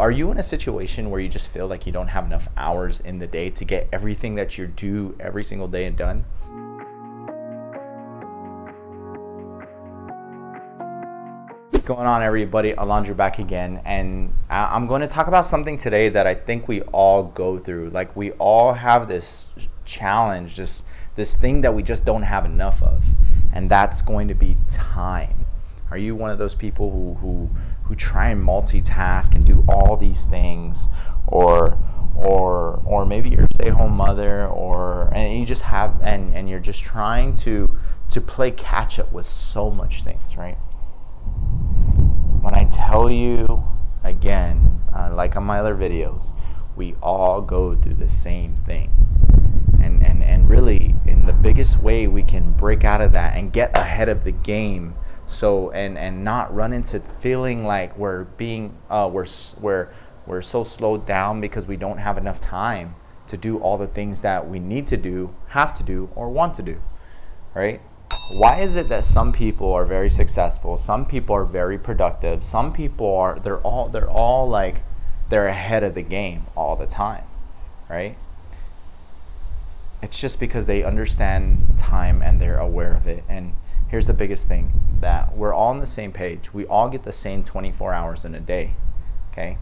are you in a situation where you just feel like you don't have enough hours in the day to get everything that you're due every single day and done? going on everybody? Alondra back again and i'm going to talk about something today that i think we all go through. Like we all have this challenge just this thing that we just don't have enough of and that's going to be time are you one of those people who who who try and multitask and do all these things? Or or or maybe you're a stay-home mother or and you just have and and you're just trying to to play catch up with so much things right? When i tell you again uh, like on my other videos we all go through the same thing. And and and really in the biggest way we can break out of that and get ahead of the game so and and not run into feeling like we're being uh, we're we're we're so slowed down because we don't have enough time to do all the things that we need to do, have to do, or want to do, right? Why is it that some people are very successful, some people are very productive, some people are they're all they're all like they're ahead of the game all the time, right? It's just because they understand time and they're aware of it and here's the biggest thing that we're all on the same page. We all get the same 24 hours in a day. Okay?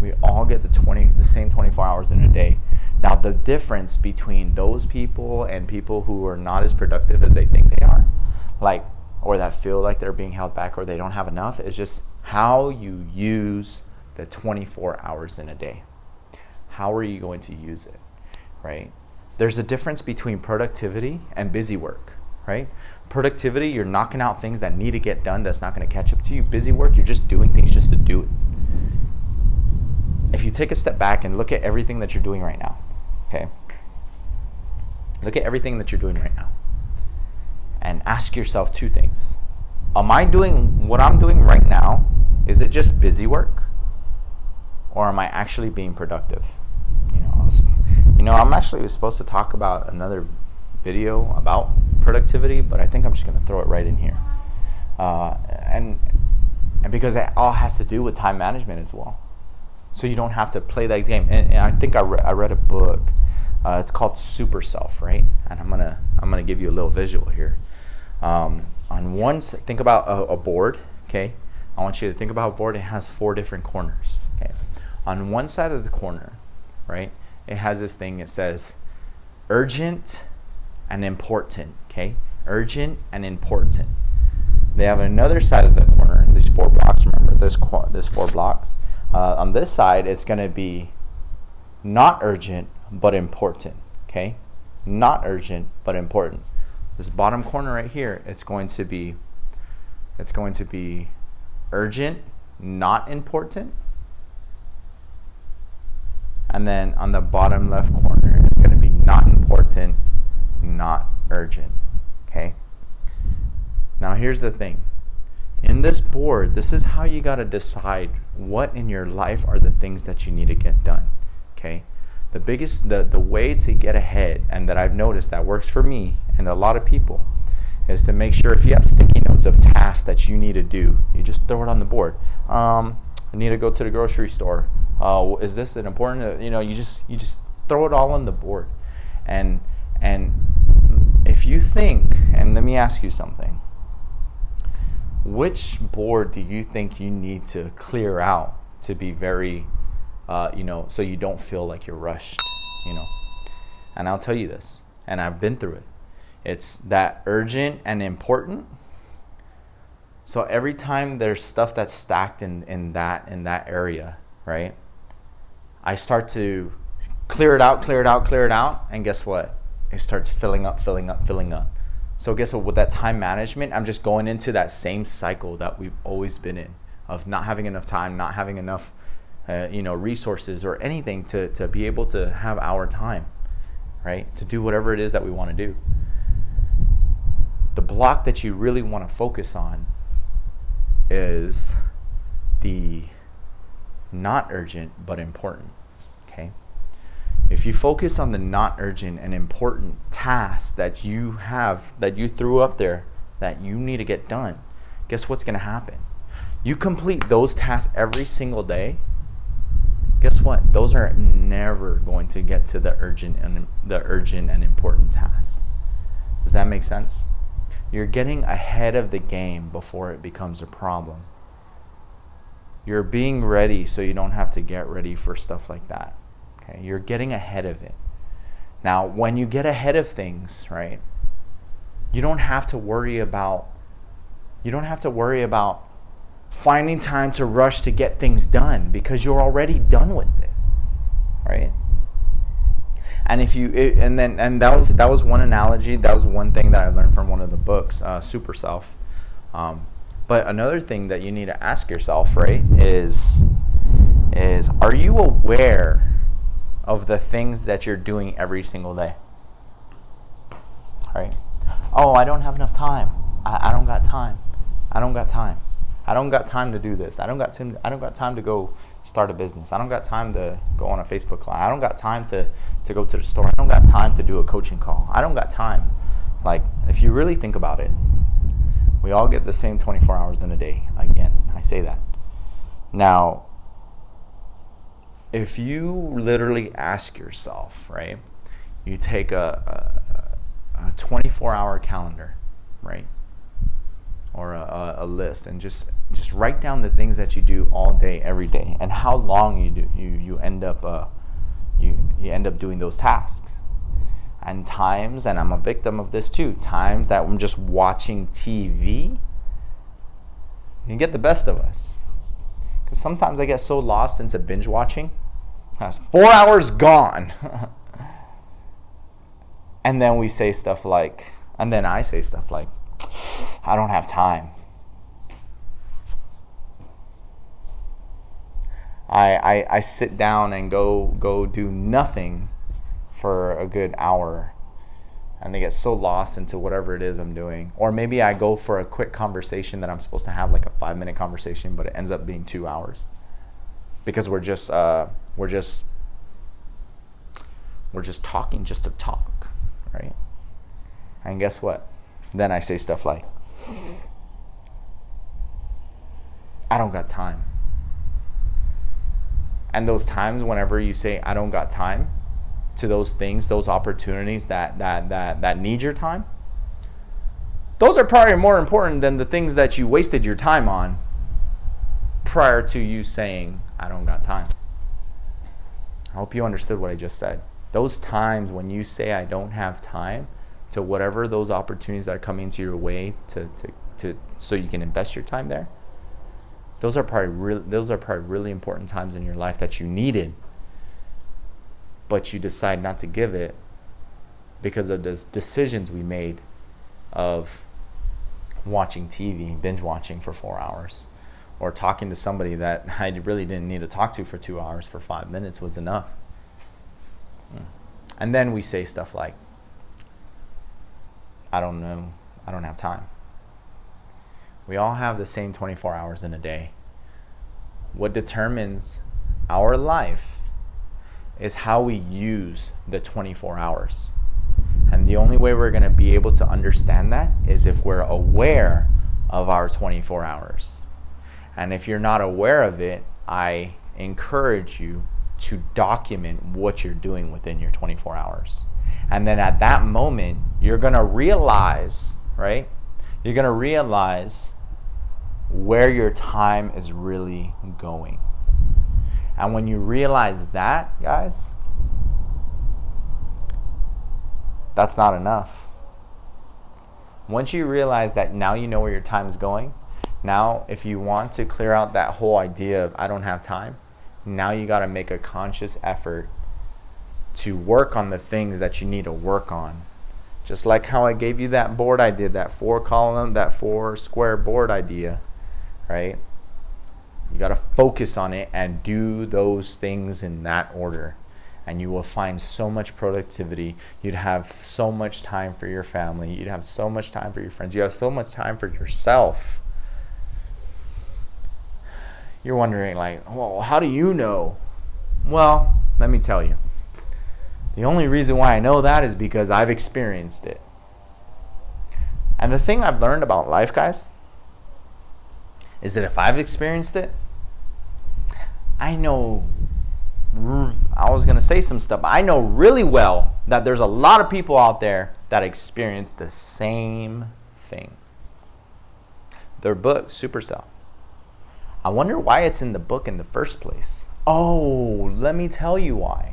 We all get the 20 the same 24 hours in a day. Now the difference between those people and people who are not as productive as they think they are, like or that feel like they're being held back or they don't have enough is just how you use the 24 hours in a day. How are you going to use it? Right? There's a difference between productivity and busy work, right? Productivity, you're knocking out things that need to get done that's not going to catch up to you. Busy work, you're just doing things just to do it. If you take a step back and look at everything that you're doing right now, okay? Look at everything that you're doing right now and ask yourself two things. Am I doing what I'm doing right now? Is it just busy work? Or am I actually being productive? You know, was, you know, I'm actually supposed to talk about another video about productivity, but I think I'm just going to throw it right in here. Uh, and and because it all has to do with time management as well. So you don't have to play that game. And, and I think I, re- I read a book. Uh, it's called Super Self, right? And I'm gonna I'm gonna give you a little visual here. Um, on one, think about a, a board. Okay, I want you to think about a board. It has four different corners. Okay, on one side of the corner, right, it has this thing. It says urgent and important. Okay, urgent and important. They have another side of the corner. These four blocks. Remember this this four blocks. Uh, on this side, it's going to be not urgent but important. Okay, not urgent but important. This bottom corner right here, it's going to be it's going to be urgent, not important. And then on the bottom left corner, it's going to be not important, not urgent. Okay? Now, here's the thing in this board, this is how you got to decide what in your life are the things that you need to get done. Okay? The biggest, the, the way to get ahead, and that I've noticed that works for me and a lot of people, is to make sure if you have sticky notes of tasks that you need to do, you just throw it on the board. Um, I need to go to the grocery store. Uh, is this an important? You know, you just you just throw it all on the board, and and if you think, and let me ask you something, which board do you think you need to clear out to be very, uh, you know, so you don't feel like you're rushed, you know? And I'll tell you this, and I've been through it. It's that urgent and important. So every time there's stuff that's stacked in, in that in that area, right? I start to clear it out, clear it out, clear it out, and guess what? It starts filling up, filling up, filling up. So guess what? With that time management, I'm just going into that same cycle that we've always been in of not having enough time, not having enough, uh, you know, resources or anything to to be able to have our time, right? To do whatever it is that we want to do. The block that you really want to focus on is the not urgent but important. If you focus on the not urgent and important tasks that you have that you threw up there that you need to get done guess what's going to happen you complete those tasks every single day guess what? Those are never going to get to the urgent and the urgent and important task. Does that make sense? You're getting ahead of the game before it becomes a problem. You're being ready so you don't have to get ready for stuff like that. Okay? You're getting ahead of it. Now, when you get ahead of things, right? You don't have to worry about you don't have to worry about finding time to rush to get things done because you're already done with it. Right? and if you it, and then and that was that was one analogy that was one thing that i learned from one of the books uh, super self um, but another thing that you need to ask yourself right is is are you aware of the things that you're doing every single day right oh i don't have enough time i, I don't got time i don't got time i don't got time to do this i don't got time i don't got time to go start a business. I don't got time to go on a Facebook Live. I don't got time to, to go to the store. I don't got time to do a coaching call. I don't got time. Like, if you really think about it, we all get the same 24 hours in a day. Again, I say that. Now, if you literally ask yourself, right, you take a, a, a 24 hour calendar, right, or a, a list and just just write down the things that you do all day, every day, and how long you do you you end up uh, you you end up doing those tasks. And times, and I'm a victim of this too. Times that I'm just watching TV, you get the best of us. Because sometimes I get so lost into binge watching. Four hours gone. and then we say stuff like, and then I say stuff like, I don't have time. I, I, I sit down and go go do nothing for a good hour and they get so lost into whatever it is I'm doing. Or maybe I go for a quick conversation that I'm supposed to have like a five minute conversation, but it ends up being two hours because we're just uh, we're just we're just talking just to talk, right? And guess what? Then I say stuff like, I don't got time. And those times whenever you say I don't got time to those things, those opportunities that that that that need your time, those are probably more important than the things that you wasted your time on prior to you saying I don't got time. I hope you understood what I just said. Those times when you say I don't have time, to whatever those opportunities that are coming to your way to, to, to so you can invest your time there those are probably really those are probably really important times in your life that you needed but you decide not to give it because of those decisions we made of watching TV, binge watching for four hours, or talking to somebody that I really didn't need to talk to for two hours for five minutes was enough. Hmm. And then we say stuff like, I don't know. I don't have time. We all have the same 24 hours in a day. What determines our life is how we use the 24 hours. And the only way we're going to be able to understand that is if we're aware of our 24 hours. And if you're not aware of it, I encourage you to document what you're doing within your 24 hours. And then at that moment, you're going to realize, right? You're going to realize where your time is really going. And when you realize that, guys, that's not enough. Once you realize that now you know where your time is going, now if you want to clear out that whole idea of I don't have time, now you got to make a conscious effort to work on the things that you need to work on. Just like how I gave you that board I did, that four column, that four square board idea, right? You got to focus on it and do those things in that order. And you will find so much productivity. You'd have so much time for your family. You'd have so much time for your friends. You have so much time for yourself. You're wondering, like, well, how do you know? Well, let me tell you. The only reason why I know that is because I've experienced it. And the thing I've learned about life, guys, is that if I've experienced it, I know I was gonna say some stuff. I know really well that there's a lot of people out there that experience the same thing. Their book, Super Self. I wonder why it's in the book in the first place. Oh, let me tell you why.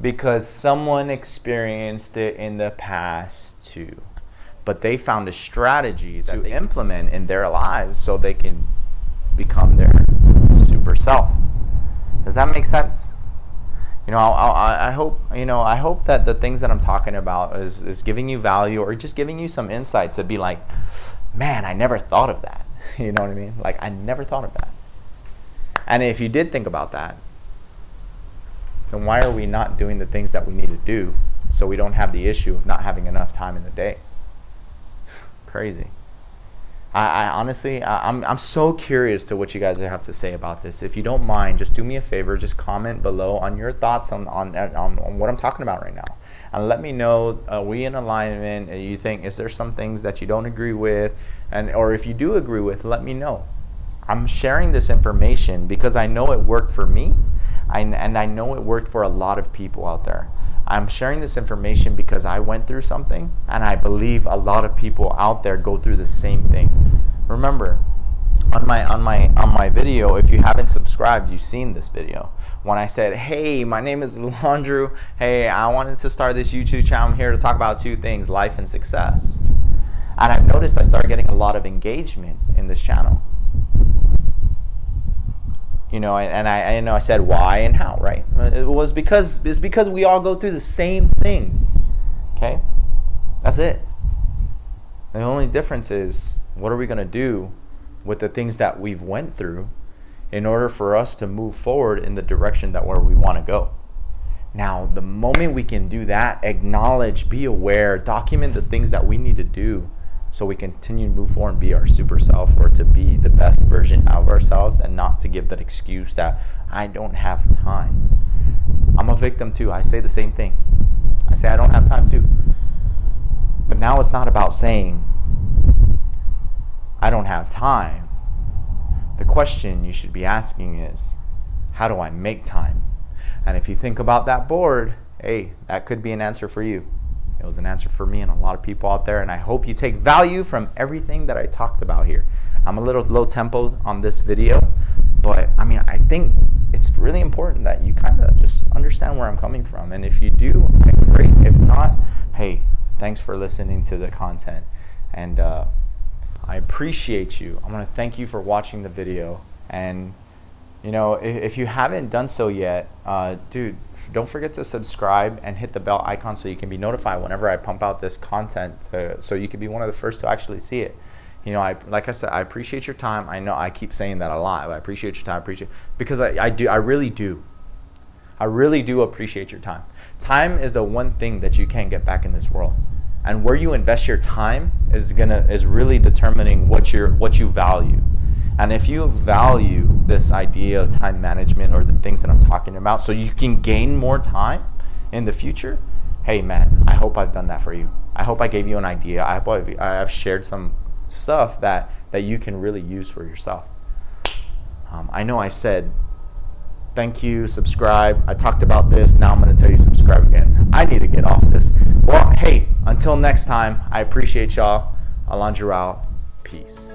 Because someone experienced it in the past too. But they found a strategy to implement in their lives so they can become their super self. Does that make sense? You know, I, I hope you know. I hope that the things that I'm talking about is, is giving you value or just giving you some insight to be like, man, I never thought of that. You know what I mean? Like I never thought of that. And if you did think about that, then why are we not doing the things that we need to do so we don't have the issue of not having enough time in the day? Crazy. I, I honestly, I, I'm, I'm so curious to what you guys have to say about this. If you don't mind, just do me a favor, just comment below on your thoughts on, on, on, on what I'm talking about right now. And let me know, are we in alignment? You think, is there some things that you don't agree with? And, or if you do agree with, let me know. I'm sharing this information because I know it worked for me I, and I know it worked for a lot of people out there. I'm sharing this information because I went through something and I believe a lot of people out there go through the same thing. Remember, on my on my on my video, if you haven't subscribed, you've seen this video. When I said, "Hey, my name is Landrew. Hey, I wanted to start this YouTube channel. I'm here to talk about two things: life and success." And I've noticed I started getting a lot of engagement in this channel. You know and I, know i said why and how right? It was because it's because we all go through the same thing okay? That's it. The only difference is what are we going to do with the things that we've went through in order for us to move forward in the direction that where we want to go? Now the moment we can do that acknowledge be aware document the things that we need to do so we continue to move forward and be our super self or to be the best version of ourselves and not to give that excuse that I don't have time. I'm a victim too. I say the same thing. I say I don't have time too. But now it's not about saying I don't have time. The question you should be asking is how do I make time? And if you think about that board, hey, that could be an answer for you. It was an answer for me and a lot of people out there. And I hope you take value from everything that I talked about here. I'm a little low tempo on this video, but I mean, I think it's really important that you kind of just understand where I'm coming from. And if you do, great. If not, hey, thanks for listening to the content. And uh, I appreciate you. I want to thank you for watching the video. And, you know, if, if you haven't done so yet, uh, dude, don't forget to subscribe and hit the bell icon so you can be notified whenever I pump out this content to, so you can be one of the first to actually see it. You know, I like I said, I appreciate your time. I know I keep saying that a lot. I appreciate your time. Appreciate because I, I do. I really do. I really do appreciate your time. Time is the one thing that you can't get back in this world, and where you invest your time is gonna is really determining what you what you value. And if you value this idea of time management or the things that I'm talking about so you can gain more time in the future, hey man, I hope I've done that for you. I hope I gave you an idea. I hope I've, I've shared some stuff that, that you can really use for yourself. Um, I know I said thank you, subscribe. I talked about this. Now I'm going to tell you subscribe again. I need to get off this. Well, hey, until next time, I appreciate y'all. Alonjirao. Peace.